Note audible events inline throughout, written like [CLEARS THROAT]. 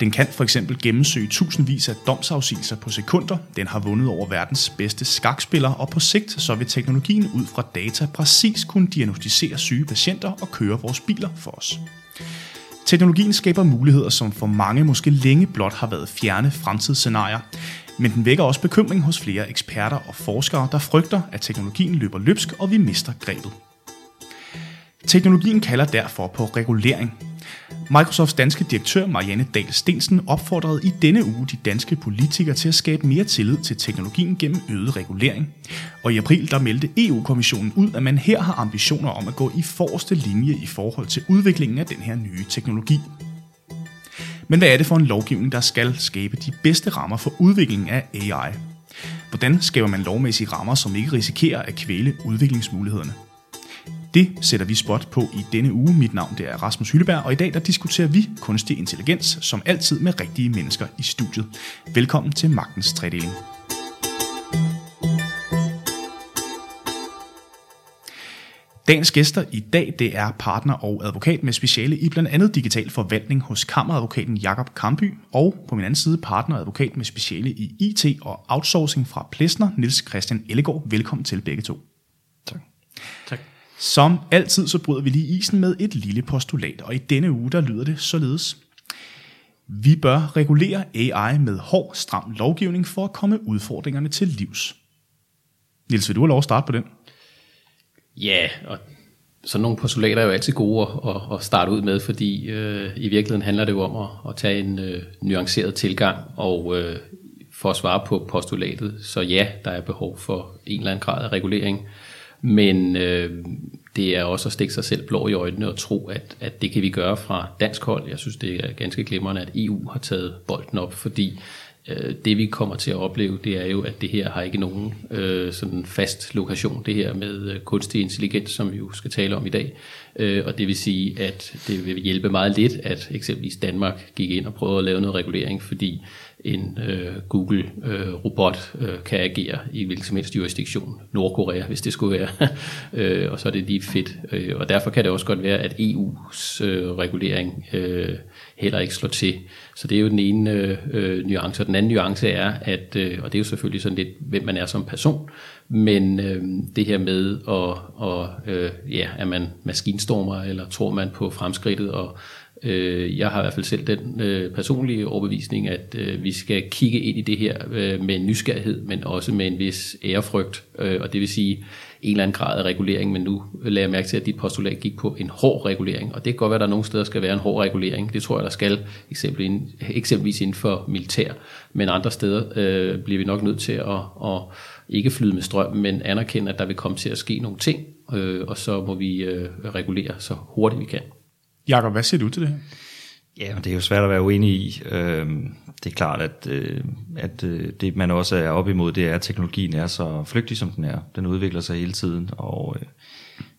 Den kan for eksempel gennemsøge tusindvis af domsafsigelser på sekunder. Den har vundet over verdens bedste skakspillere, og på sigt så vil teknologien ud fra data præcis kunne diagnostisere syge patienter og køre vores biler for os. Teknologien skaber muligheder, som for mange måske længe blot har været fjerne fremtidsscenarier. Men den vækker også bekymring hos flere eksperter og forskere, der frygter, at teknologien løber løbsk, og vi mister grebet. Teknologien kalder derfor på regulering. Microsofts danske direktør Marianne Dahl Stensen opfordrede i denne uge de danske politikere til at skabe mere tillid til teknologien gennem øget regulering. Og i april der meldte EU-kommissionen ud, at man her har ambitioner om at gå i forreste linje i forhold til udviklingen af den her nye teknologi. Men hvad er det for en lovgivning, der skal skabe de bedste rammer for udviklingen af AI? Hvordan skaber man lovmæssige rammer, som ikke risikerer at kvæle udviklingsmulighederne? Det sætter vi spot på i denne uge. Mit navn det er Rasmus Hylleberg, og i dag der diskuterer vi kunstig intelligens, som altid med rigtige mennesker i studiet. Velkommen til Magtens Tredeling. Dagens gæster i dag, det er partner og advokat med speciale i blandt andet digital forvaltning hos kammeradvokaten Jakob Kamby, og på min anden side partner og advokat med speciale i IT og outsourcing fra Plesner, Nils Christian Ellegaard. Velkommen til begge to. Som altid så bryder vi lige isen med et lille postulat, og i denne uge der lyder det således. Vi bør regulere AI med hård, stram lovgivning for at komme udfordringerne til livs. Nils, vil du have lov at starte på den? Ja, og sådan nogle postulater er jo altid gode at, at starte ud med, fordi øh, i virkeligheden handler det jo om at, at tage en øh, nuanceret tilgang, og øh, for at svare på postulatet, så ja, der er behov for en eller anden grad af regulering, men øh, det er også at stikke sig selv blå i øjnene og tro, at, at det kan vi gøre fra dansk hold. Jeg synes, det er ganske glimrende, at EU har taget bolden op, fordi øh, det vi kommer til at opleve, det er jo, at det her har ikke nogen øh, sådan fast lokation, det her med øh, kunstig intelligens, som vi jo skal tale om i dag. Øh, og det vil sige, at det vil hjælpe meget lidt, at eksempelvis Danmark gik ind og prøvede at lave noget regulering, fordi en øh, Google-robot øh, øh, kan agere i hvilken som helst jurisdiktion. Nordkorea, hvis det skulle være. [LAUGHS] øh, og så er det lige fedt. Øh, og derfor kan det også godt være, at EU's øh, regulering øh, heller ikke slår til. Så det er jo den ene øh, øh, nuance. Og den anden nuance er, at, øh, og det er jo selvfølgelig sådan lidt, hvem man er som person, men øh, det her med, at, og, øh, ja, er man maskinstormer, eller tror man på fremskridtet, og Øh, jeg har i hvert fald selv den øh, personlige overbevisning, at øh, vi skal kigge ind i det her øh, med en nysgerrighed, men også med en vis ærefrygt, øh, og det vil sige en eller anden grad af regulering, men nu lader jeg mærke til, at dit postulat gik på en hård regulering, og det kan godt være, at der nogle steder skal være en hård regulering, det tror jeg, der skal, eksempelvis inden for militær, men andre steder øh, bliver vi nok nødt til at, at ikke flyde med strøm, men anerkende, at der vil komme til at ske nogle ting, øh, og så må vi øh, regulere så hurtigt vi kan. Jakob, hvad siger du til det her? Ja, det er jo svært at være uenig i. Øhm, det er klart, at, øh, at øh, det man også er op imod, det er, at teknologien er så flygtig, som den er. Den udvikler sig hele tiden, og øh,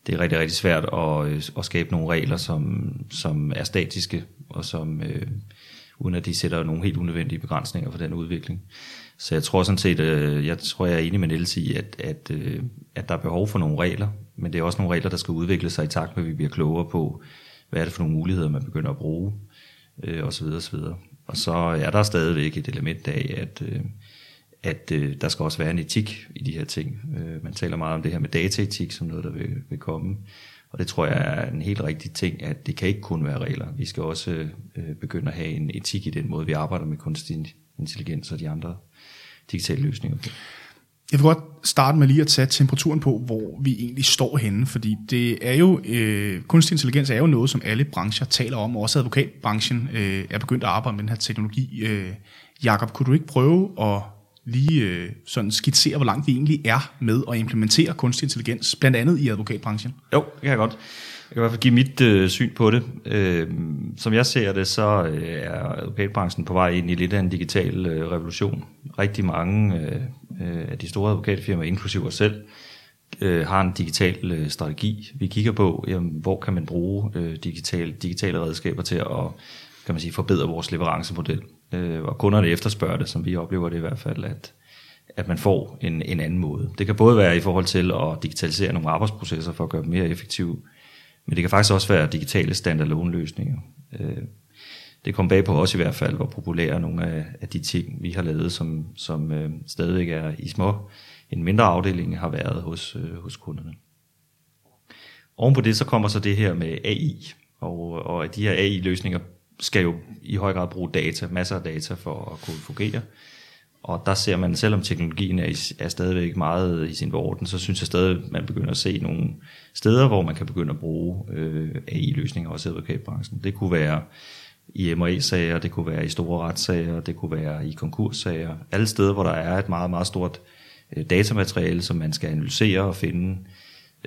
det er rigtig, rigtig svært at, at skabe nogle regler, som, som er statiske, og som uden at de sætter nogle helt unødvendige begrænsninger for den udvikling. Så jeg tror sådan set, jeg tror, jeg er enig med Niels i, at, at, at der er behov for nogle regler, men det er også nogle regler, der skal udvikle sig i takt med, at vi bliver klogere på, hvad er det for nogle muligheder, man begynder at bruge, øh, osv. osv. Og så er der stadigvæk et element af, at, øh, at øh, der skal også være en etik i de her ting. Øh, man taler meget om det her med dataetik som noget, der vil, vil komme. Og det tror jeg er en helt rigtig ting, at det kan ikke kun være regler. Vi skal også øh, begynde at have en etik i den måde, vi arbejder med kunstig intelligens og de andre digitale løsninger på. Jeg vil godt starte med lige at tage temperaturen på, hvor vi egentlig står henne, fordi det er jo, øh, kunstig intelligens er jo noget, som alle brancher taler om, og også advokatbranchen øh, er begyndt at arbejde med den her teknologi. Øh, Jakob, kunne du ikke prøve at lige øh, sådan skitsere, hvor langt vi egentlig er med at implementere kunstig intelligens, blandt andet i advokatbranchen? Jo, det kan jeg godt. Jeg kan i hvert fald give mit øh, syn på det. Øh, som jeg ser det, så øh, er advokatbranchen på vej ind i lidt af en digital øh, revolution. Rigtig mange øh, øh af de store advokatfirmaer, inklusive os selv, øh, har en digital øh, strategi. Vi kigger på, jamen, hvor kan man bruge øh, digital, digitale redskaber til at kan man sige, forbedre vores leverancemodel. Øh, og kunderne efterspørger det, som vi oplever det i hvert fald, at, at man får en, en anden måde. Det kan både være i forhold til at digitalisere nogle arbejdsprocesser for at gøre dem mere effektive, men det kan faktisk også være digitale standalone løsninger. Øh, det kom bag på os i hvert fald, hvor populære nogle af, af de ting, vi har lavet, som, som øh, stadigvæk er i små, en mindre afdeling, har været hos, øh, hos kunderne. Oven på det, så kommer så det her med AI, og, og de her AI-løsninger skal jo i høj grad bruge data, masser af data for at kunne fungere. Og der ser man, selvom teknologien er, er stadigvæk meget i sin vorden, så synes jeg stadig, at man begynder at se nogle steder, hvor man kan begynde at bruge øh, AI-løsninger også i advokatbranchen. Det kunne være i M&A-sager, det kunne være i store retssager, det kunne være i konkurssager. Alle steder, hvor der er et meget, meget stort øh, datamateriale, som man skal analysere og finde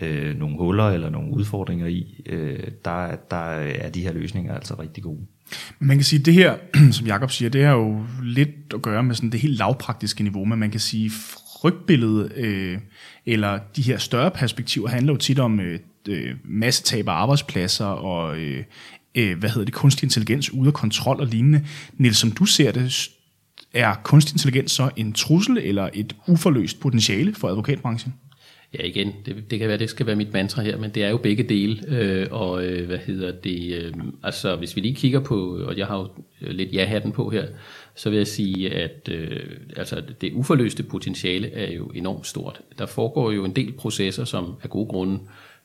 øh, nogle huller eller nogle udfordringer i, øh, der, der er de her løsninger altså rigtig gode. Man kan sige, at det her, [CLEARS THROAT] som Jakob siger, det har jo lidt at gøre med sådan det helt lavpraktiske niveau, men man kan sige, frygtbilledet øh, eller de her større perspektiver handler jo tit om øh, øh, massetab af arbejdspladser og øh, øh, hvad hedder det, kunstig intelligens ude af kontrol og lignende. Niels, som du ser det, er kunstig intelligens så en trussel eller et uforløst potentiale for advokatbranchen? Ja, igen, det, det kan være, det skal være mit mantra her, men det er jo begge dele, øh, og øh, hvad hedder det, øh, altså hvis vi lige kigger på, og jeg har jo øh, lidt ja-hatten på her, så vil jeg sige, at øh, altså, det uforløste potentiale er jo enormt stort. Der foregår jo en del processer, som af gode grunde øh,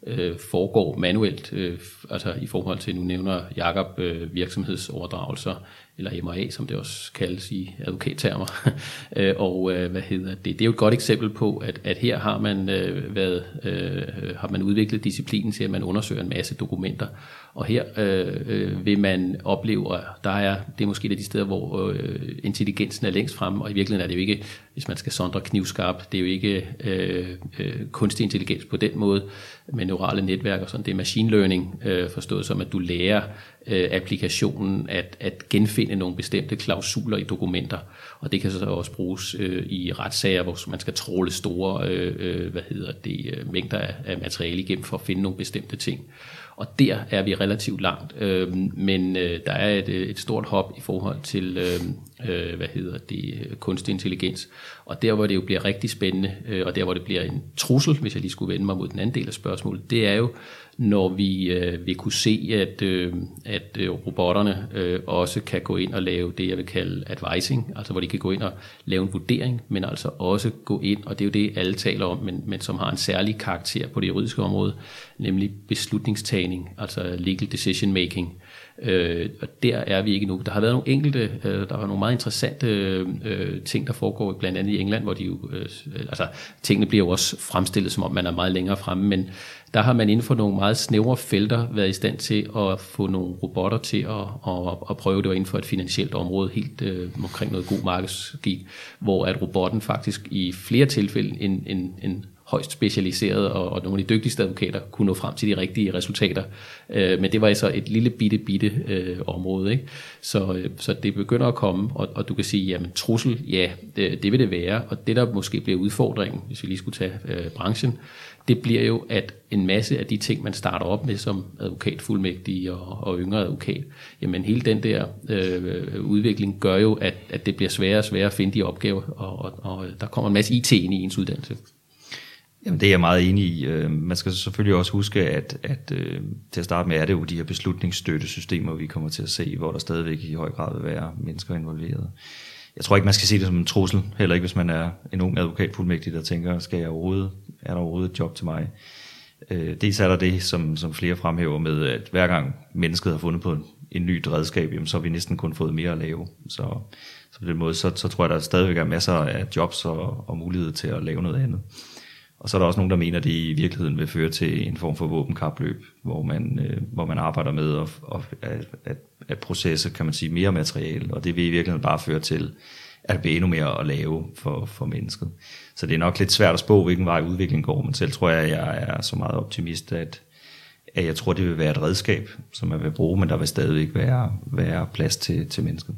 Øh, foregår manuelt, øh, altså i forhold til, nu nævner Jakob øh, virksomhedsoverdragelser, eller MRA, som det også kaldes i advokattermer. [LAUGHS] Øh, og øh, hvad hedder det? Det er jo et godt eksempel på, at, at her har man, øh, været, øh, har man udviklet disciplinen til, at man undersøger en masse dokumenter. Og her øh, øh, vil man opleve, at der er, det er måske et af de steder, hvor øh, intelligensen er længst fremme, og i virkeligheden er det jo ikke, hvis man skal sondre knivskarpt, det er jo ikke øh, øh, kunstig intelligens på den måde, men neurale netværk og sådan, det er machine learning, øh, forstået som, at du lærer øh, applikationen at, at genfinde nogle bestemte klausuler i dokumenter. Og det kan så også bruges øh, i retssager, hvor man skal tråle store øh, øh hvad hedder det, øh, mængder af, af materiale igennem for at finde nogle bestemte ting. Og der er vi relativt langt, øh, men øh, der er et, øh, et stort hop i forhold til øh, øh, hvad hedder det, kunstig intelligens. Og der hvor det jo bliver rigtig spændende, øh, og der hvor det bliver en trussel, hvis jeg lige skulle vende mig mod den anden del af spørgsmålet, det er jo, når vi øh, vil kunne se, at, øh, at robotterne øh, også kan gå ind og lave det, jeg vil kalde advising, altså hvor de kan gå ind og lave en vurdering, men altså også gå ind, og det er jo det, alle taler om, men, men som har en særlig karakter på det juridiske område, nemlig beslutningstagning, altså legal decision making. Øh, og der er vi ikke nu. Der har været nogle enkelte, øh, der var nogle meget interessante øh, ting, der foregår blandt andet i England, hvor de jo, øh, altså tingene bliver jo også fremstillet, som om man er meget længere fremme, men der har man inden for nogle meget snævre felter været i stand til at få nogle robotter til at, at, at prøve det inden for et finansielt område, helt øh, omkring noget god markedsgik, hvor at robotten faktisk i flere tilfælde en, en, en højst specialiseret, og, og nogle af de dygtigste advokater kunne nå frem til de rigtige resultater. Øh, men det var altså et lille bitte, bitte øh, område. Ikke? Så, øh, så det begynder at komme, og, og du kan sige, jamen trussel, ja, det, det vil det være. Og det, der måske bliver udfordringen, hvis vi lige skulle tage øh, branchen, det bliver jo, at en masse af de ting, man starter op med som advokatfuldmægtig og, og yngre advokat, jamen hele den der øh, udvikling gør jo, at, at det bliver sværere og sværere at finde de opgaver, og, og, og der kommer en masse IT ind i ens uddannelse. Jamen det er jeg meget enig i. Øh, man skal selvfølgelig også huske, at, at øh, til at starte med er det jo de her beslutningsstøttesystemer, vi kommer til at se, hvor der stadigvæk i høj grad vil være mennesker involveret. Jeg tror ikke, man skal se det som en trussel, heller ikke hvis man er en ung advokatfuldmægtig, der tænker, skal jeg overhovedet, er der overhovedet et job til mig? Øh, dels er der det, som, som flere fremhæver med, at hver gang mennesket har fundet på en, en ny redskab, jamen, så har vi næsten kun fået mere at lave. Så, så på den måde, så, så tror jeg, der stadigvæk er masser af jobs og, og mulighed til at lave noget andet. Og så er der også nogen, der mener, at det i virkeligheden vil føre til en form for våbenkapløb, hvor man, øh, hvor man arbejder med at, at, at, at processe, kan man sige, mere materiale, og det vil i virkeligheden bare føre til, at det bliver endnu mere at lave for, for mennesket. Så det er nok lidt svært at spå, hvilken vej udviklingen går, men selv tror jeg, at jeg er så meget optimist, at, at jeg tror, det vil være et redskab, som man vil bruge, men der vil stadigvæk være, være plads til, til mennesket.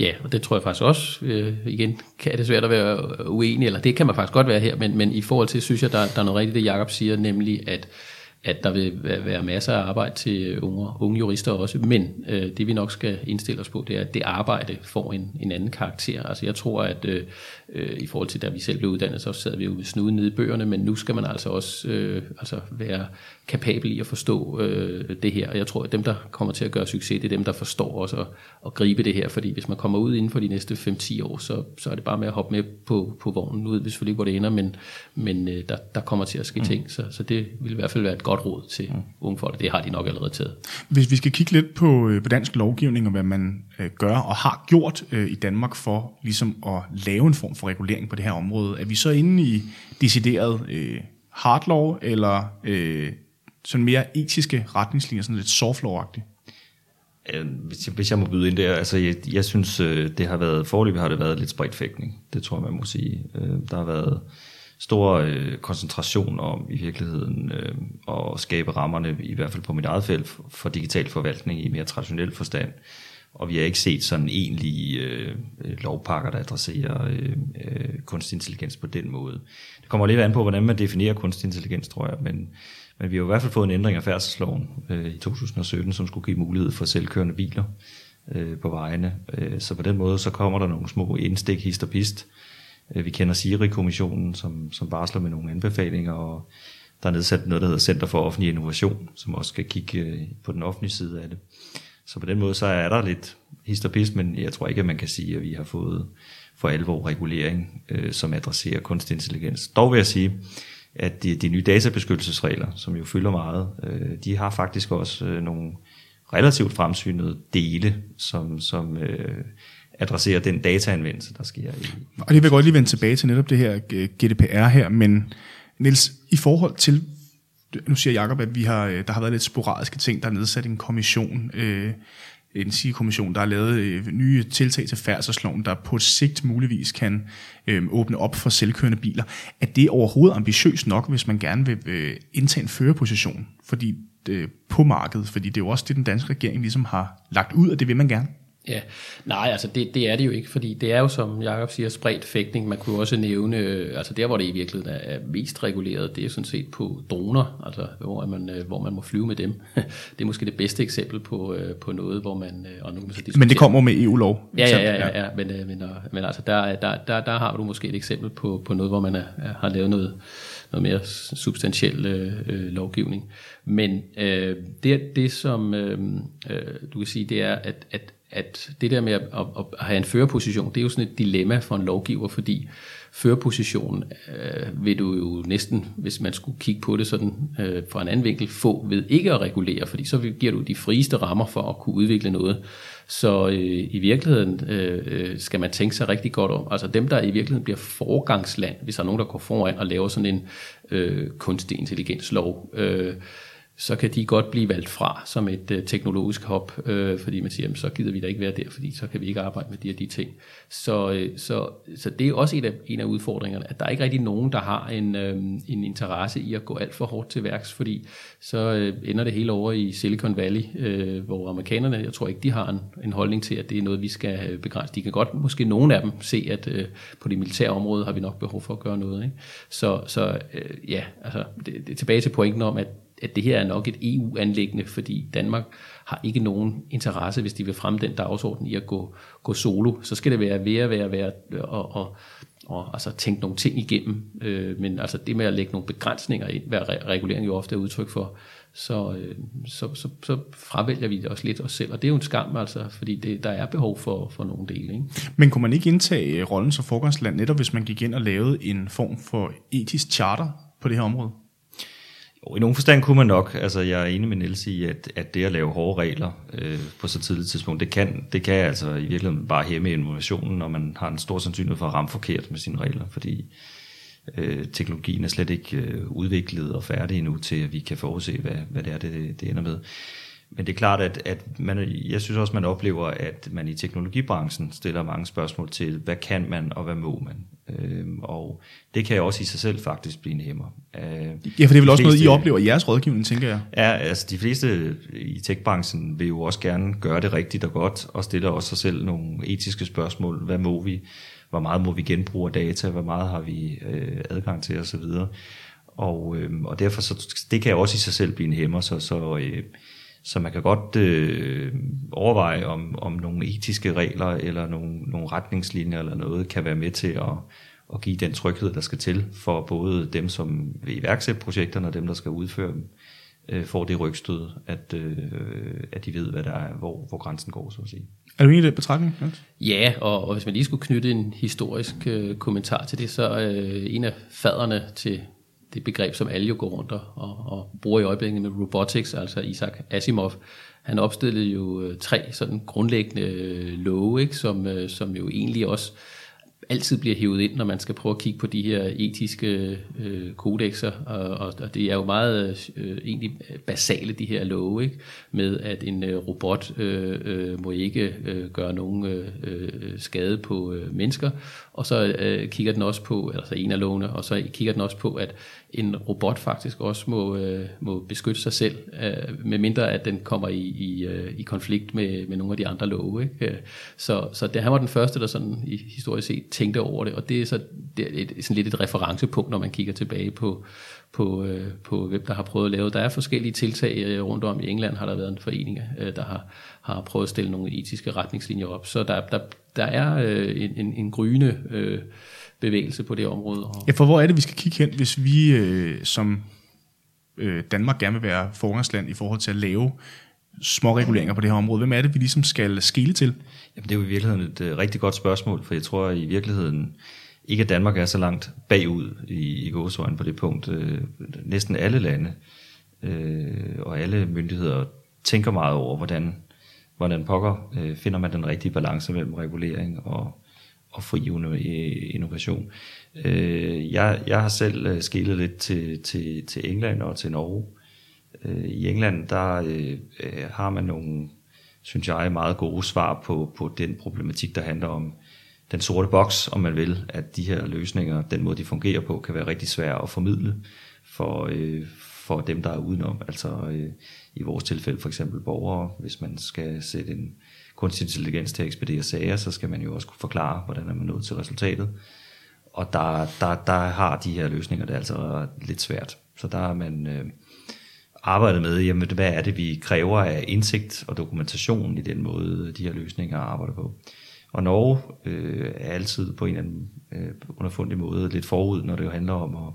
Ja, og det tror jeg faktisk også, øh, igen, kan det svært at være øh, uenig, eller det kan man faktisk godt være her, men, men i forhold til, synes jeg, der, der er noget rigtigt, det Jacob siger, nemlig at at der vil være masser af arbejde til unge, unge jurister også, men øh, det vi nok skal indstille os på, det er, at det arbejde får en, en anden karakter. Altså jeg tror, at øh, øh i forhold til da vi selv blev uddannet, så sad vi jo med snuden nede i bøgerne, men nu skal man altså også øh, altså være kapabel i at forstå øh, det her. Og jeg tror, at dem, der kommer til at gøre succes, det er dem, der forstår også at, at gribe det her, fordi hvis man kommer ud inden for de næste 5-10 år, så, så er det bare med at hoppe med på, på vognen. Nu ved vi selvfølgelig ikke, hvor det ender, men, men øh, der, der kommer til at ske mm. ting, så, så det vil i hvert fald være et godt råd til mm. unge folk. Det har de nok allerede taget. Hvis vi skal kigge lidt på, øh, på dansk lovgivning og hvad man øh, gør og har gjort øh, i Danmark for ligesom at lave en form for regulering på det her område, er vi så inde i decideret øh, hard law eller øh, sådan mere etiske retningslinjer, sådan lidt soft law-agtigt? Hvis jeg, hvis jeg må byde ind der, altså jeg, jeg synes, øh, det har været, forløbig har det været lidt spredt fægtning. Det tror jeg, man må sige. Øh, der har været stor øh, koncentration om i virkeligheden øh, at skabe rammerne, i hvert fald på mit eget felt, for digital forvaltning i mere traditionel forstand. Og vi har ikke set sådan egentlige øh, lovpakker, der adresserer øh, øh, kunstig intelligens på den måde. Det kommer lidt an på, hvordan man definerer kunstig intelligens, tror jeg, men men vi har i hvert fald fået en ændring af færdselsloven øh, i 2017, som skulle give mulighed for selvkørende biler øh, på vejene. Øh, så på den måde så kommer der nogle små indstik, hist og pist. Øh, vi kender Siri-kommissionen, som, som varsler med nogle anbefalinger, og der er nedsat noget, der hedder Center for Offentlig Innovation, som også skal kigge øh, på den offentlige side af det. Så på den måde så er der lidt hist og pist, men jeg tror ikke, at man kan sige, at vi har fået for alvor regulering, øh, som adresserer kunstig intelligens. Dog vil jeg sige, at de, de nye databeskyttelsesregler, som jo fylder meget, øh, de har faktisk også øh, nogle relativt fremsynede dele, som, som øh, adresserer den dataanvendelse, der sker. I, og det vil jeg godt lige vende tilbage til netop det her øh, GDPR her, men Niels, i forhold til, nu siger Jacob, at vi har, øh, der har været lidt sporadiske ting, der er nedsat en kommission, øh, en SIG-kommission, der har lavet øh, nye tiltag til færdselsloven, der på sigt muligvis kan øh, åbne op for selvkørende biler. Er det overhovedet ambitiøst nok, hvis man gerne vil øh, indtage en førerposition fordi, øh, på markedet? Fordi det er jo også det, den danske regering ligesom har lagt ud, og det vil man gerne. Ja, nej, altså det, det er det jo ikke, fordi det er jo, som Jacob siger, spredt fægtning. Man kunne også nævne, altså der, hvor det i virkeligheden er mest reguleret, det er sådan set på droner, altså hvor man, øh, hvor man må flyve med dem. [LAUGHS] Det er måske det bedste eksempel på, øh, på noget, hvor man... Øh, og nu man så. Men det kommer med EU-lov. Ja, ja, ja, ja, ja, men, men, men altså der, der, der, der har du måske et eksempel på, på noget, hvor man er, har lavet noget, noget mere substantiel øh, lovgivning. Men øh, det, det som øh, du kan sige, det er, at, at at det der med at, at, at have en førerposition, det er jo sådan et dilemma for en lovgiver, fordi førerpositionen øh, vil du jo næsten, hvis man skulle kigge på det sådan øh, fra en anden vinkel, få ved ikke at regulere, fordi så giver du de frieste rammer for at kunne udvikle noget. Så øh, i virkeligheden øh, øh skal man tænke sig rigtig godt om. Altså dem, der i virkeligheden bliver forgangsland, hvis der er nogen, der går foran og laver sådan en øh, kunstig intelligenslov, øh, så kan de godt blive valgt fra som et øh, teknologisk hop, øh, fordi man siger, jamen, så gider vi da ikke være der, fordi så kan vi ikke arbejde med de og de ting. Så, øh, så, så det er også en af, en af udfordringerne, at der er ikke rigtig nogen, der har en, øh, en interesse i at gå alt for hårdt til værks, fordi så øh, ender det hele over i Silicon Valley, øh, hvor amerikanerne, jeg tror ikke, de har en, en holdning til, at det er noget, vi skal øh, begrænse. De kan godt, måske nogen af dem, se, at øh, på det militære område har vi nok behov for at gøre noget. Ikke? Så, så øh, ja, altså, det, det tilbage til pointen om, at at det her er nok et EU-anlæggende, fordi Danmark har ikke nogen interesse, hvis de vil fremme den dagsorden i at gå, gå solo. Så skal det være ved at være, være og, og, og altså tænke nogle ting igennem. Øh, men altså det med at lægge nogle begrænsninger ind, hvad regulering jo ofte er udtryk for, så, øh, så, så, så fravælger vi det også lidt os selv. Og det er jo en skam, altså, fordi det, der er behov for, for nogle dele. Ikke? Men kunne man ikke indtage øh, rollen som forgangsland, netop hvis man gik ind og lavede en form for etisk charter på det her område? I nogen forstand kunne man nok. Altså, jeg er enig med Niels i, at, at det at lave hårde regler øh, på så tidligt tidspunkt, det kan, det kan altså i virkeligheden bare hæmme innovationen, når man har en stor sandsynlighed for at ramme forkert med sine regler, fordi øh, teknologien er slet ikke øh, udviklet og færdig endnu til, at vi kan forudse, hvad, hvad det er, det, det ender med. Men det er klart, at, at man, jeg synes også, man oplever, at man i teknologibranchen stiller mange spørgsmål til, hvad kan man og hvad må man. Øhm, og det kan også i sig selv faktisk blive en hæmmer. Øh, ja, for det er vel de også noget, I fleste- oplever i jeres rådgivning, tænker jeg. Ja, altså de fleste i techbranchen vil jo også gerne gøre det rigtigt og godt, og stiller også sig selv nogle etiske spørgsmål. Hvad må vi? Hvor meget må vi genbruge data? Hvor meget har vi øh, adgang til osv.? Og, øh, og derfor, så, det kan også i sig selv blive en hæmmer, så, så, øh, så man kan godt øh, overveje, om, om nogle etiske regler eller nogle, nogle retningslinjer eller noget kan være med til at, at give den tryghed, der skal til for både dem, som vil iværksætte projekterne og dem, der skal udføre dem, øh, får det rygstød, at, øh, at de ved, hvad der er, hvor, hvor grænsen går, så at sige. Er du enig i den betragtning? Ja, og, og hvis man lige skulle knytte en historisk øh, kommentar til det, så øh, en af faderne til det begreb, som alle jo går rundt og, og, bruger i øjeblikket med robotics, altså Isaac Asimov, han opstillede jo øh, tre sådan grundlæggende øh, love, ikke, som, øh, som jo egentlig også altid bliver hævet ind, når man skal prøve at kigge på de her etiske øh, kodexer, og, og, og det er jo meget øh, egentlig basale, de her love, ikke? med at en øh, robot øh, øh, må ikke øh, gøre nogen øh, øh, skade på øh, mennesker, og så øh, kigger den også på, altså en af lovene, og så kigger den også på, at en robot faktisk også må, øh, må beskytte sig selv, øh, medmindre at den kommer i, i, øh, i konflikt med, med nogle af de andre love. Ikke? Øh, så, så det, han var den første, der sådan i historisk set tænkte over det, og det er så det er et, sådan lidt et referencepunkt, når man kigger tilbage på, på, øh, på hvem der har prøvet at lave. Der er forskellige tiltag øh, rundt om i England, har der været en forening, øh, der har, har prøvet at stille nogle etiske retningslinjer op. Så der, der, der er øh, en, en, en gryende øh, bevægelse på det område. Og, Ja, for hvor er det, vi skal kigge hen, hvis vi øh, som øh, Danmark gerne vil være forgangsland i forhold til at lave små reguleringer på det her område? Hvem er det, vi ligesom skal skele til? Jamen, det er jo i virkeligheden et uh, rigtig godt spørgsmål, for jeg tror i virkeligheden ikke, at Danmark er så langt bagud i, i gåsøjne på det punkt. Uh, næsten alle lande uh, og alle myndigheder tænker meget over, hvordan, hvordan pokker uh, finder man den rigtige balance mellem regulering og, og fri øh, innovation. Øh, jeg, jeg har selv øh, uh, skilet lidt til, til, til England og til Norge. I England der har man nogle synes jeg, meget gode svar på, på den problematik, der handler om den sorte boks, om man vil, at de her løsninger, den måde de fungerer på, kan være rigtig svære at formidle for, for dem, der er udenom. Altså i vores tilfælde for eksempel borgere, hvis man skal sætte en kunstig intelligens til at ekspedere sager, så skal man jo også kunne forklare, hvordan er man nået til resultatet. Og der, der, der har de her løsninger det er altså lidt svært. Så der har man øh, arbejdet med, jamen, hvad er det, vi kræver af indsigt og dokumentation i den måde, de her løsninger arbejder på. Og Norge øh, er altid på en eller anden øh, underfundig måde lidt forud, når det jo handler om at,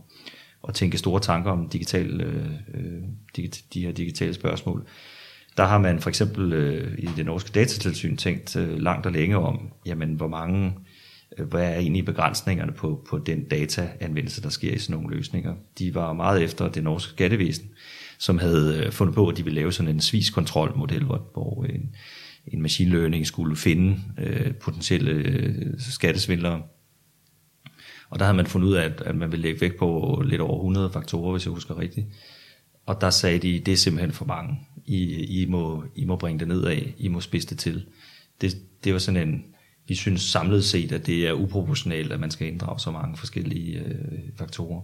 at tænke store tanker om digital, øh, øh, digit, de her digitale spørgsmål. Der har man for eksempel øh, i det norske datatilsyn tænkt øh, langt og længe om, jamen hvor mange, øh, hvad er egentlig begrænsningerne på, på den dataanvendelse, der sker i sådan nogle løsninger. De var meget efter det norske skattevæsen, som havde øh, fundet på, at de ville lave sådan en sviskontrolmodel, hvor, hvor en, en machine learning skulle finde øh, potentielle øh, skattesvindlere. Og der havde man fundet ud af, at, at man ville lægge vægt på lidt over 100 faktorer, hvis jeg husker rigtigt. Og der sagde de, det er simpelthen for mange. I, I, må, I må bringe det ned af. I må spidse det til. Det, det var sådan en, vi synes samlet set, at det er uproportionalt, at man skal inddrage så mange forskellige øh, faktorer.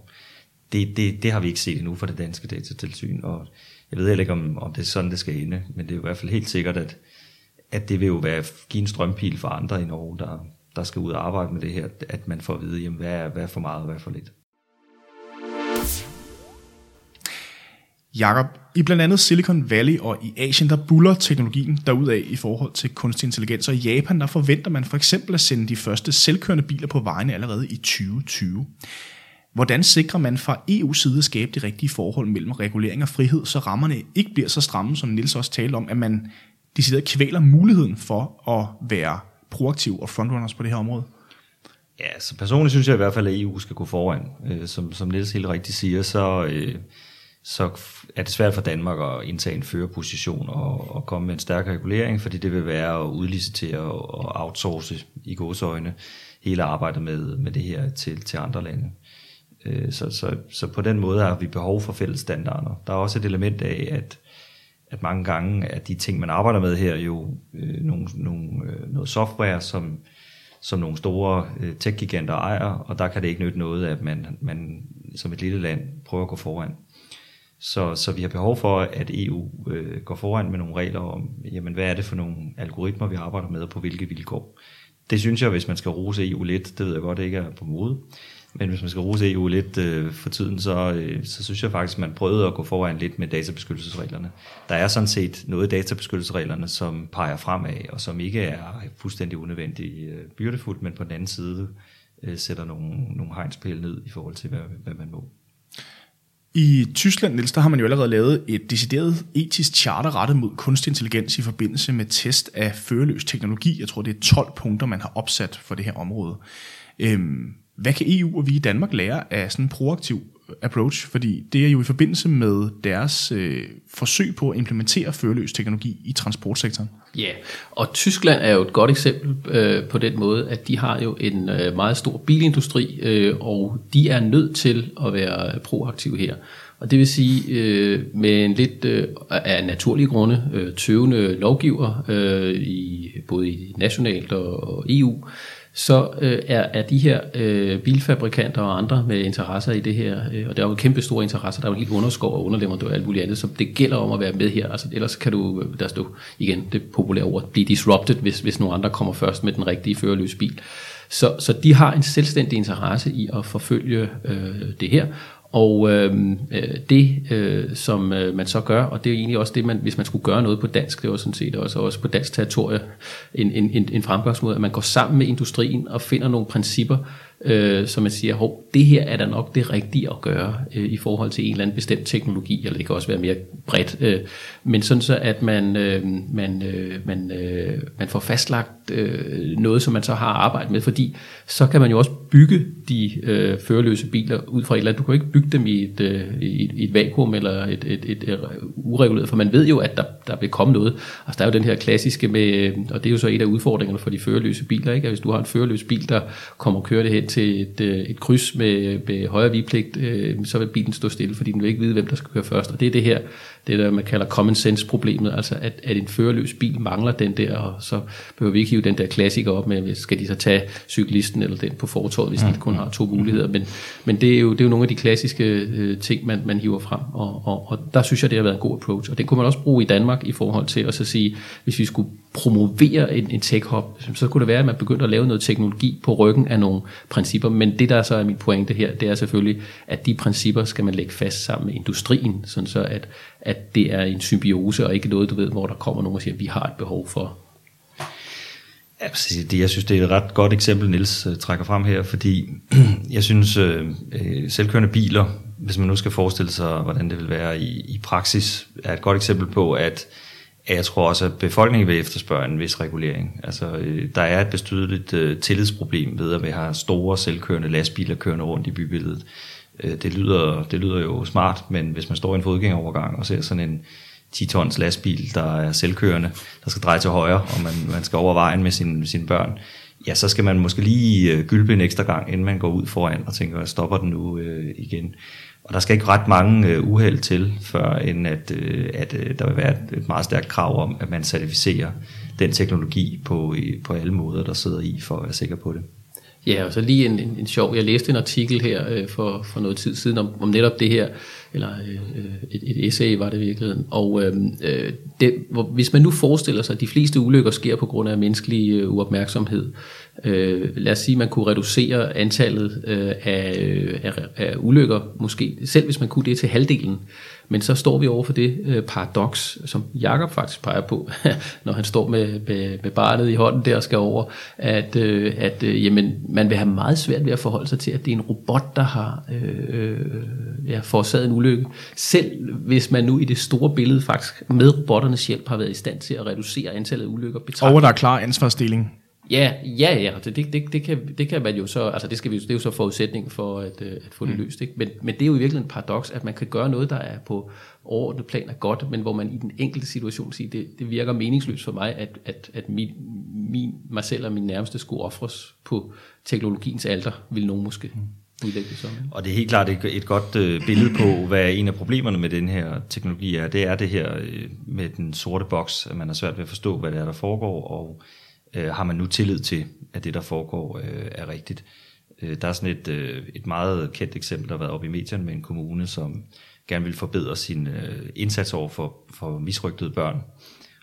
Det, det, det har vi ikke set endnu for det danske datatilsyn, og jeg ved heller ikke, om, om det er sådan, det skal ende, men det er i hvert fald helt sikkert, at, at det vil jo være, give en strømpil for andre i Norge, der, der skal ud og arbejde med det her, at man får at vide, jamen, hvad, er, hvad er for meget og hvad er for lidt. Jakob, i blandt andet Silicon Valley og i Asien, der buller teknologien derudaf i forhold til kunstig intelligens, og i Japan, der forventer man for eksempel at sende de første selvkørende biler på vejene allerede i 2020. Hvordan sikrer man fra EU's side at skabe det rigtige forhold mellem regulering og frihed, så rammerne ikke bliver så stramme, som Nils også talte om, at man decideret kvæler muligheden for at være proaktiv og frontrunners på det her område? Ja, så personligt synes jeg i hvert fald, at EU skal gå foran. Øh, som, som Niels helt rigtigt siger, så, øh, så er det svært for Danmark at indtage en førerposition og, og komme med en stærk regulering, fordi det vil være at udlicitere og outsource i godsøjne hele arbejdet med, med det her til, til andre lande. Øh, så, så, så på den måde har vi behov for fælles standarder. Der er også et element af, at, at mange gange er de ting, man arbejder med her, jo øh, nogle, nogle, øh, noget software, som, som nogle store øh, tech-giganter ejer, og der kan det ikke nytte noget, at man, man som et lille land prøver at gå foran. Så, så vi har behov for, at EU øh, går foran med nogle regler om, jamen, hvad er det for nogle algoritmer, vi arbejder med, og på hvilke vilkår. Det synes jeg, hvis man skal rose EU lidt, det ved jeg godt ikke er på mode, men hvis man skal rose EU lidt øh, for tiden, så, øh, så synes jeg faktisk, at man prøvede at gå foran lidt med databeskyttelsesreglerne. Der er sådan set noget i databeskyttelsesreglerne, som peger fremad, og som ikke er fuldstændig unødvendigt øh, byrdefuldt, men på den anden side øh, sætter nogle, nogle hegnspæle ned i forhold til, hvad, hvad man må. I Tyskland, Niels, der har man jo allerede lavet et decideret etisk charter rettet mod kunstig intelligens i forbindelse med test af føreløs teknologi. Jeg tror, det er 12 punkter, man har opsat for det her område. Øhm, hvad kan EU og vi i Danmark lære af sådan en proaktiv øh, approach? Fordi det er jo i forbindelse med deres øh, forsøg på at implementere føreløs teknologi i transportsektoren. Ja, yeah. og Tyskland er jo et godt eksempel øh, på den måde, at de har jo en øh, meget stor bilindustri, øh, og de er nødt til at være proaktive her. Og det vil sige, øh, med en lidt øh, af naturlige grunde øh, tøvende lovgiver, øh, i, både i nationalt og, og EU, så øh, er, er de her øh, bilfabrikanter og andre med interesser i det her, øh, og der er jo kæmpe store interesser, der er jo helt underskov og underleverandør og alt muligt andet, så det gælder om at være med her, altså ellers kan du, øh, der stå igen det populære ord, blive disrupted, hvis, hvis nogle andre kommer først med den rigtige førerløse bil. Så, så de har en selvstændig interesse i at forfølge øh, det her, og øh, øh, det, øh, som øh, man så gør, og det er egentlig også det, man, hvis man skulle gøre noget på dansk, det var sådan set også, også på dansk territorie, en, en, en, en fremgangsmåde, at man går sammen med industrien og finder nogle principper, øh, så man siger, hov, det her er da nok det rigtige at gøre øh, i forhold til en eller anden bestemt teknologi, eller det kan også være mere bredt, øh, men sådan så, at man, øh, man, øh, man, øh, man får fastlagt øh, noget, som man så har arbejdet med, fordi så kan man jo også bygge de øh, førerløse biler ud fra et eller andet. Du kan ikke bygge dem i et, øh, i et, et vakuum eller et, et, et, et ureguleret, for man ved jo, at der, der vil komme noget. Altså der er jo den her klassiske med, øh, og det er jo så et af udfordringerne for de førerløse biler, ikke? at hvis du har en førerløs bil, der kommer og kører det hen til et, øh, et kryds med, øh, med højre vigepligt, øh, så vil bilen stå stille, fordi den vil ikke vide, hvem der skal køre først. Og det er det her, det der man kalder common sense problemet, altså at, at en førerløs bil mangler den der, og så behøver vi ikke hive den der klassiker op med, skal de så tage cyklisten eller den på fortorvet, hvis de kun har to muligheder. Men, men det, er jo, det er jo nogle af de klassiske øh, ting, man, man hiver frem, og, og, og der synes jeg, det har været en god approach. Og det kunne man også bruge i Danmark i forhold til at så sige, hvis vi skulle promovere en, en tech-hub, så kunne det være, at man begyndte at lave noget teknologi på ryggen af nogle principper. Men det, der så er min pointe her, det er selvfølgelig, at de principper skal man lægge fast sammen med industrien, sådan så at, at det er en symbiose, og ikke noget, du ved, hvor der kommer nogen og siger, at vi har et behov for Ja, det, jeg synes, det er et ret godt eksempel, Nils øh, trækker frem her, fordi [CLEARS THROAT] jeg synes, øh, øh, selvkørende biler, hvis man nu skal forestille sig, hvordan det vil være i, i praksis, er et godt eksempel på, at, at jeg tror også, at befolkningen vil efterspørge en vis regulering. Altså, der er et bestydeligt uh, tillidsproblem ved, at vi har store selvkørende lastbiler kørende rundt i bybilledet. Øh, det, lyder, det lyder jo smart, men hvis man står i en fodgængerovergang og ser sådan en 10 tons lastbil, der er selvkørende, der skal dreje til højre, og man, man skal over vejen med sin, sine børn, ja, så skal man måske lige øh, gylpe en ekstra gang, inden man går ud foran og tænker, jeg stopper den nu øh, igen. Og der skal ikke ret mange øh, uheld til, før end at, øh, at øh, der vil være et, et meget stærkt krav om, at man certificerer den teknologi på, øh, på alle måder, der sidder i, for at være sikker på det. Ja, og så lige en, en, en sjov, jeg læste en artikel her øh, for, for noget tid siden om, om netop det her, eller øh, et, et essay var det i virkeligheden, og øh, øh det, hvor, hvis man nu forestiller sig, at de fleste ulykker sker på grund af menneskelig øh, uopmærksomhed, øh, Øh, lad os sige, at man kunne reducere antallet øh, af, af, af ulykker, måske selv hvis man kunne det til halvdelen, men så står vi over for det øh, paradoks, som Jakob faktisk peger på, [LAUGHS] når han står med, med, med barnet i hånden der og skal over, at, øh, at øh, jamen, man vil have meget svært ved at forholde sig til, at det er en robot, der har øh, øh ja, forårsaget en ulykke. Selv hvis man nu i det store billede faktisk med robotternes hjælp har været i stand til at reducere antallet af ulykker. Og der er klar ansvarsdeling. Ja, ja, ja, det, det, det, kan, det kan man jo så, altså det, skal vi, det er jo så forudsætning for at, øh, at få det mm. løst. Ikke? Men, men det er jo i virkeligheden en paradoks, at man kan gøre noget, der er på overordnet plan er godt, men hvor man i den enkelte situation siger, det, det virker meningsløst for mig, at, at, at min, min, mig selv og min nærmeste skulle ofres på teknologiens alter, vil nogen måske mm. udlægge som. Og det er helt klart et, et godt øh, billede på, hvad en af problemerne med den her teknologi er. Det er det her øh, med den sorte boks, at man har svært ved at forstå, hvad det er, der foregår, og øh, har man nu tillid til at det, der foregår, øh, er rigtigt. Øh, der er sådan et, øh, et meget kendt eksempel, der har været oppe i medierne med en kommune, som gerne vil forbedre sin øh, indsats over for, for misrygtede børn,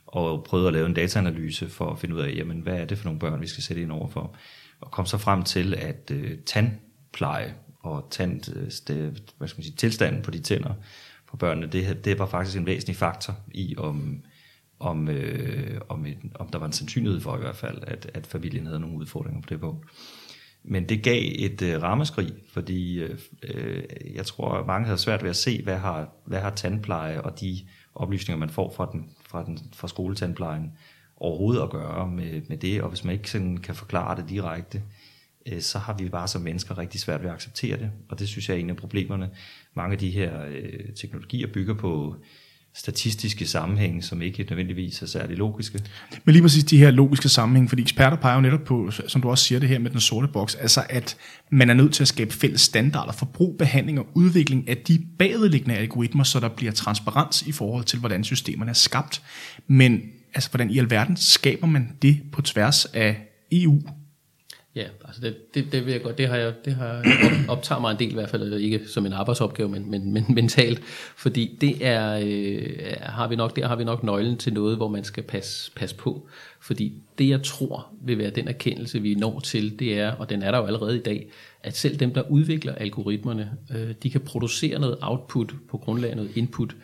og prøvede at lave en dataanalyse for at finde ud af, jamen, hvad er det for nogle børn, vi skal sætte ind over for. Og kom så frem til, at øh, tandpleje og tand, øh, hvad skal man sige, tilstanden på de tænder på børnene, det, det var faktisk en væsentlig faktor i, om, om, øh, om, et, om der var en sandsynlighed for i hvert fald, at, at familien havde nogle udfordringer på det punkt. Men det gav et øh, rammeskrig, fordi øh, øh jeg tror, at mange havde svært ved at se, hvad har, hvad har tandpleje og de oplysninger, man får fra, den, fra, den, fra skoletandplejen overhovedet at gøre med, med det. Og hvis man ikke sådan kan forklare det direkte, øh, så har vi bare som mennesker rigtig svært ved at acceptere det. Og det synes jeg er en af problemerne. Mange af de her øh, teknologier bygger på statistiske sammenhænge, som ikke nødvendigvis er særlig logiske. Men lige præcis de her logiske sammenhænge, fordi eksperter peger jo netop på, som du også siger det her med den sorte boks, altså at man er nødt til at skabe fælles standarder for brug, behandling og udvikling af de bagvedliggende algoritmer, så der bliver transparens i forhold til, hvordan systemerne er skabt. Men altså, hvordan i alverden skaber man det på tværs af EU? Ja, altså det, det, det vil jeg godt, det har jeg, det har jeg optager mig en del i hvert fald, ikke som en arbejdsopgave, men, men, men mentalt, fordi det er, øh, har vi nok, der har vi nok nøglen til noget, hvor man skal passe, passe på, fordi det jeg tror vil være den erkendelse, vi når til, det er, og den er der jo allerede i dag, at selv dem, der udvikler algoritmerne, øh, de kan producere noget output på grundlag af noget input,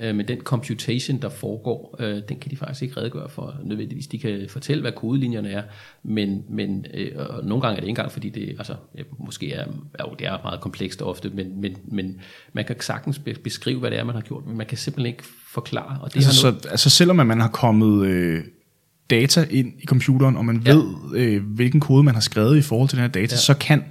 Øh, men den computation, der foregår, øh, den kan de faktisk ikke redegøre for nødvendigvis. De kan fortælle, hvad kodelinjerne er, men, men øh, og nogle gange er det ikke engang, fordi det altså, ja, måske er, jo, det er meget komplekst ofte, men, men, men man kan sagtens beskrive, hvad det er, man har gjort, men man kan simpelthen ikke forklare. Og det altså, har noget... så, altså selvom man har kommet... Øh data ind i computeren, og man ja. ved, øh, hvilken kode man har skrevet i forhold til den her data, ja. så kan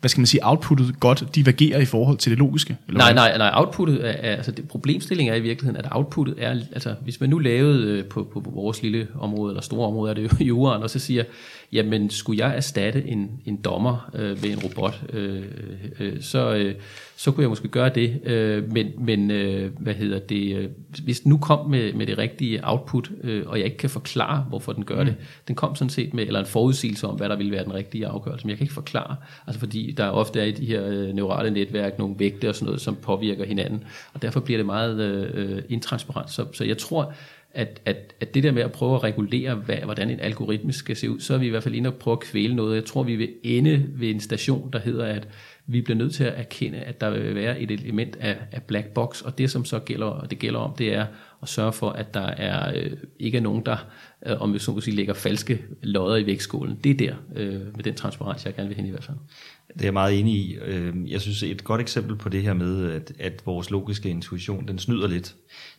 hvad skal man sige, outputtet godt divergerer i forhold til det logiske? Eller nej, nej, nej, outputtet er, altså det, problemstillingen er i virkeligheden, at outputtet er, altså hvis man nu lavede øh, på, på, på vores lille område, eller store område, er det jo [LAUGHS] i jorden, og så siger, jamen skulle jeg erstatte en, en dommer øh, ved en robot, øh, øh, så, øh, så kunne jeg måske gøre det, øh, men, men øh, hvad hedder det, øh, hvis den nu kom med, med det rigtige output, øh, og jeg ikke kan forklare, hvorfor den gør mm. det, den kom sådan set med, eller en forudsigelse om, hvad der ville være den rigtige afgørelse, men jeg kan ikke forklare, altså fordi der ofte er i de her øh, neurale netværk nogle vægte og sådan noget, som påvirker hinanden, og derfor bliver det meget øh, intransparent, så, så jeg tror, at, at, at det der med at prøve at regulere, hvad, hvordan en algoritme skal se ud, så er vi i hvert fald inde og prøve at kvæle noget. Jeg tror, vi vil ende ved en station, der hedder, at vi bliver nødt til at erkende, at der vil være et element af, af black box, og det som så gælder, og det gælder om, det er og sørge for, at der er øh, ikke er nogen, der, øh, om vi så må sige, lægger falske lodder i vægtskålen. Det er der, øh, med den transparens, jeg gerne vil hen i hvert fald. Det er jeg meget enig i. Øh, jeg synes, et godt eksempel på det her med, at, at vores logiske intuition, den snyder lidt.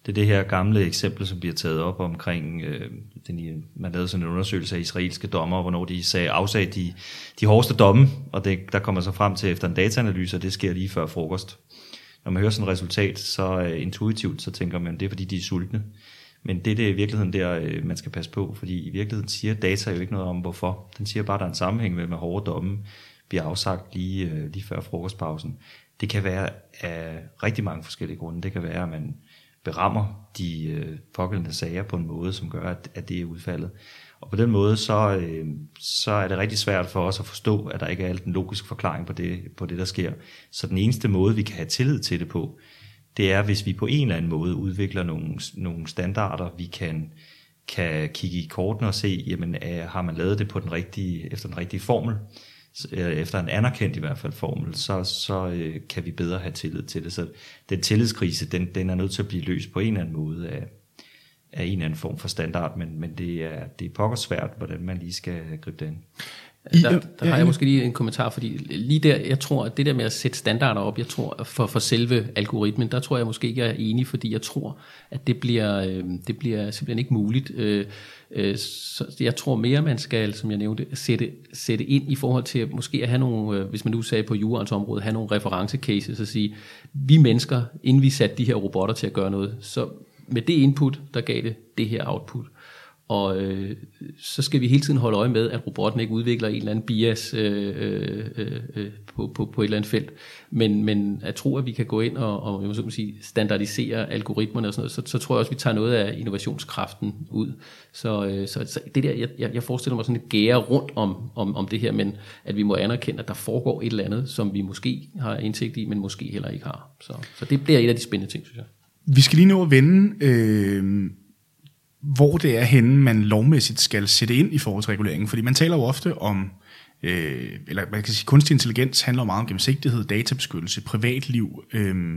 Det er det her gamle eksempel, som bliver taget op omkring, øh, den, man lavede sådan en undersøgelse af israelske dommer, hvornår de sag, afsag de, de hårdeste domme, og det, der kommer så frem til efter en dataanalyse, og det sker lige før frokost. Når man hører sådan et resultat, så uh, intuitivt, så tænker man, det er fordi, de er sultne. Men det, det er i virkeligheden der, øh, man skal passe på, fordi i virkeligheden siger data jo ikke noget om, hvorfor. Den siger bare, at der er en sammenhæng mellem, at hårde domme bliver afsagt lige, øh, lige før frokostpausen. Det kan være af rigtig mange forskellige grunde. Det kan være, at man berammer de øh, pågældende sager på en måde, som gør, at, at det er udfaldet. Og på den måde, så, øh, så er det rigtig svært for os at forstå, at der ikke er alt en logisk forklaring på det, på det, der sker. Så den eneste måde, vi kan have tillid til det på, det er, hvis vi på en eller anden måde udvikler nogle, nogle standarder, vi kan, kan kigge i kortene og se, jamen, er, har man lavet det på den rigtige, efter den rigtige formel, øh, efter en anerkendt i hvert fald formel, så, så øh, kan vi bedre have tillid til det. Så den tillidskrise, den, den er nødt til at blive løst på en eller anden måde af, af en eller anden form for standard, men, men det er, det er pokker svært, hvordan man lige skal gribe den. Der, der har jeg måske lige en kommentar, fordi lige der, jeg tror, at det der med at sætte standarder op, jeg tror, for, for selve algoritmen, der tror jeg måske ikke, jeg er enig, fordi jeg tror, at det bliver, øh, det bliver simpelthen ikke muligt. Øh, øh, så jeg tror mere, man skal, som jeg nævnte, sætte, sætte ind i forhold til måske at have nogle, hvis man nu sagde på jurens område, have nogle referencecases og sige, vi mennesker, inden vi satte de her robotter til at gøre noget, så med det input, der gav det det her output. og øh, så skal vi hele tiden holde øje med, at robotten ikke udvikler en eller anden bias øh, øh, øh, øh på, på, på et eller andet felt. Men, men at tro, at vi kan gå ind og, og jeg må så sige, standardisere algoritmerne og sådan noget, så, så tror jeg også, at vi tager noget af innovationskraften ud. Så, øh, så, så det der, jeg, jeg forestiller mig sådan et gære rundt om, om, om det her, men at vi må anerkende, at der foregår et eller andet, som vi måske har indsigt i, men måske heller ikke har. Så, så det bliver et af de spændende ting, synes jeg. Vi skal lige nå at vende, øh, hvor det er henne, man lovmæssigt skal sætte ind i forhold til reguleringen. Fordi man taler jo ofte om, øh, eller man kan sige, kunstig intelligens handler meget om gennemsigtighed, databeskyttelse, privatliv øh,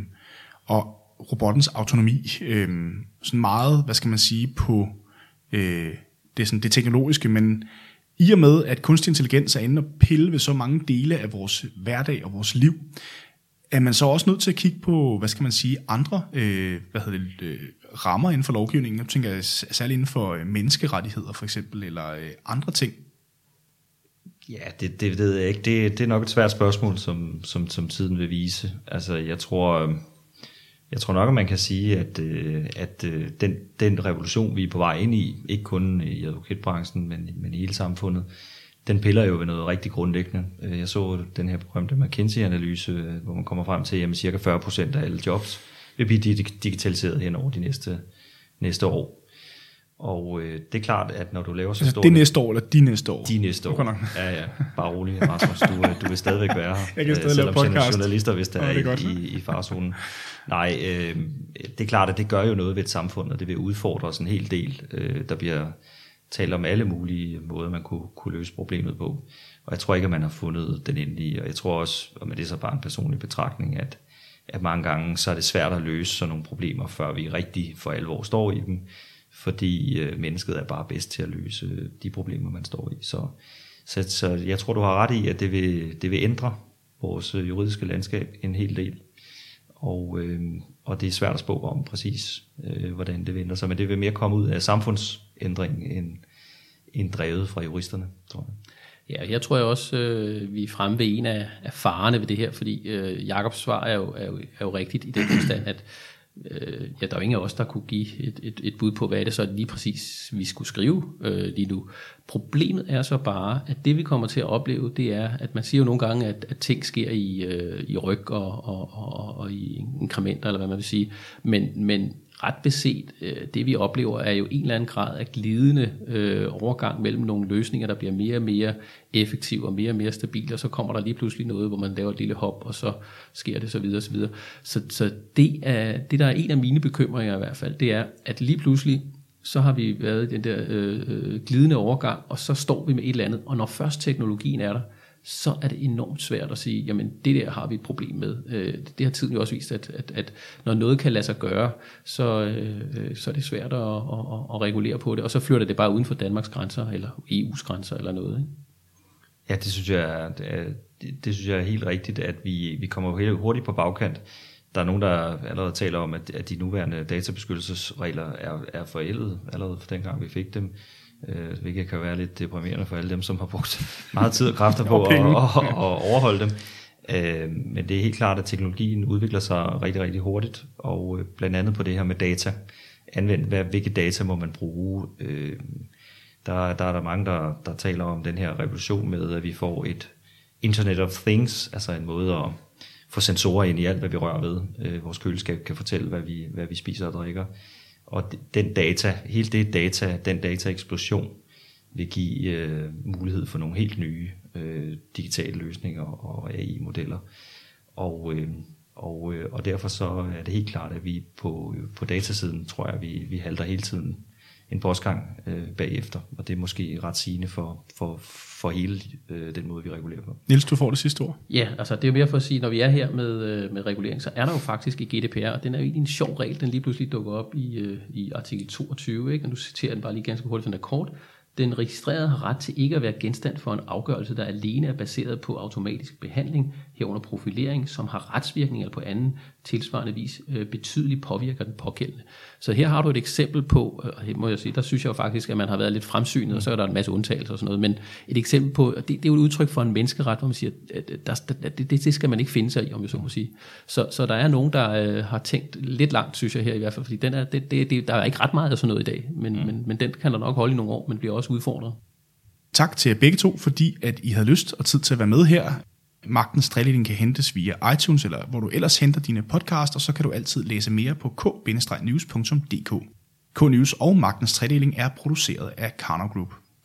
og robottens autonomi. Øh, sådan meget, hvad skal man sige, på øh, det, sådan, det teknologiske, men i og med, at kunstig intelligens er inde og pille ved så mange dele af vores hverdag og vores liv, er man så også nødt til at kigge på, hvad skal man sige, andre øh, hvad hedder det, øh, rammer inden for lovgivningen? Jeg tænker særligt inden for øh, menneskerettigheder for eksempel, eller øh, andre ting. Ja, det, det ved jeg ikke. Det, det er nok et svært spørgsmål, som, som, som tiden vil vise. Altså, jeg tror, øh, jeg tror nok, at man kan sige, at, øh, at øh, den, den revolution, vi er på vej ind i, ikke kun i advokatbranchen, men, men i hele samfundet, den piller jo ved noget rigtig grundlæggende. Øh, jeg så den her berømte McKinsey-analyse, hvor man kommer frem til, at cirka 40% af alle jobs vil blive digitaliseret hen over de næste, næste år. Og øh, det er klart, at når du laver så altså, stort... det næste år, eller de næste år? De næste år. Okay. Ja, ja. Bare rolig, Rasmus. Du, øh, du vil stadigvæk være her. [LAUGHS] Jeg kan stadig lave podcast. journalister, hvis der ja, er, er i, i farzonen. Nej, øh, det er klart, at det gør jo noget ved et samfund, og det vil udfordre os en hel del. Øh, der bliver talt om alle mulige måder, man kunne, kunne løse problemet på. Og jeg tror ikke, at man har fundet den endelige, og jeg tror også, og med det er så bare en personlig betragtning, at, at mange gange så er det svært at løse sådan nogle problemer, før vi rigtig for alvor står i dem, fordi øh, mennesket er bare bedst til at løse øh, de problemer, man står i. Så, så, så jeg tror, du har ret i, at det vil, det vil ændre vores øh, juridiske landskab en hel del. Og, øh, og det er svært at spå om præcis, øh, hvordan det vender sig, men det vil mere komme ud af samfunds samfundsændring end, end drevet fra juristerne, tror jeg. Ja, jeg tror jeg også, øh, vi er fremme ved en af, af farerne ved det her, fordi øh, Jakobs svar er jo, er, jo, er jo rigtigt i den forstand, at øh, ja, der er jo ingen af os, der kunne give et, et, et bud på, hvad er det så lige præcis, vi skulle skrive øh, lige nu. Problemet er så bare, at det vi kommer til at opleve, det er, at man siger jo nogle gange, at, at ting sker i, øh, i ryg og, og, og, og i inkrementer, eller hvad man vil sige, men, men ret beset, øh, det vi oplever, er jo en eller anden grad af glidende øh, overgang mellem nogle løsninger, der bliver mere og mere effektive og mere og mere stabile, og så kommer der lige pludselig noget, hvor man laver et lille hop, og så sker det så videre, og så videre. Så, så det, er, det, der er en af mine bekymringer i hvert fald, det er, at lige pludselig, så har vi været i den der øh, øh glidende overgang, og så står vi med et eller andet, og når først teknologien er der, så er det enormt svært at sige, jamen det der har vi et problem med. Øh, det har tiden jo også vist, at, at, at når noget kan lade sig gøre, så, øh, øh, så er det svært at, at, at, at regulere på det, og så flytter det bare uden for Danmarks grænser, eller EU's grænser, eller noget. Ikke? Ja, det synes jeg, det, det, det synes jeg er helt rigtigt, at vi, vi kommer hurtigt på bagkant. Der er nogen, der allerede taler om, at, at de nuværende databeskyttelsesregler er, er forældet allerede fra dengang vi fik dem øh, hvilket kan være lidt deprimerende for alle dem, som har brugt [LAUGHS] meget tid og kræfter på [LAUGHS] at, at, at overholde dem. Øh, men det er helt klart, at teknologien udvikler sig rigtig, rigtig hurtigt, og øh, blandt andet på det her med data. Anvend, hvad, hvilke data må man bruge? Øh, der, der er der mange, der, der taler om den her revolution med, at vi får et Internet of Things, altså en måde at få sensorer ind i alt, hvad vi rører ved. Øh, vores køleskab kan fortælle, hvad vi, hvad vi spiser og drikker. Og den data, hele det data, den data eksplosion, vil give øh, mulighed for nogle helt nye øh, digitale løsninger og AI-modeller. Og, øh, og, øh, og derfor så er det helt klart, at vi på, på datasiden, tror jeg, vi, vi halter hele tiden en postgang øh, bagefter, og det er måske ret sigende for, for, for hele øh, den måde, vi regulerer på. Nils, du får det sidste ord. Ja, altså det er jo mere for at sige, når vi er her med, øh, med regulering, så er der jo faktisk i GDPR, og den er jo egentlig en sjov regel, den lige pludselig dukker op i, øh, i artikel 22, ikke? og nu citerer den bare lige ganske hurtigt, den er kort. Den registrerede har ret til ikke at være genstand for en afgørelse, der alene er baseret på automatisk behandling, herunder profilering, som har retsvirkning eller på anden tilsvarende vis øh, betydeligt påvirker den pågældende. Så her har du et eksempel på, øh, og må jeg sige, der synes jeg jo faktisk, at man har været lidt fremsynet, og så er der en masse undtagelser og sådan noget, men et eksempel på, det, det er jo et udtryk for en menneskeret, hvor man siger, at der, der, det, det skal man ikke finde sig i, om jeg så må sige. Så, så der er nogen, der øh, har tænkt lidt langt, synes jeg her i hvert fald, fordi den er, det, det, det, der er ikke ret meget af sådan noget i dag, men, mm. men, men den kan der nok holde i nogle år, men bliver også udfordret. Tak til jer begge to, fordi at I havde lyst og tid til at være med her. Magtens Tredeling kan hentes via iTunes, eller hvor du ellers henter dine podcasts, og så kan du altid læse mere på k-news.dk. K-News og Magtens Tredeling er produceret af Karner Group.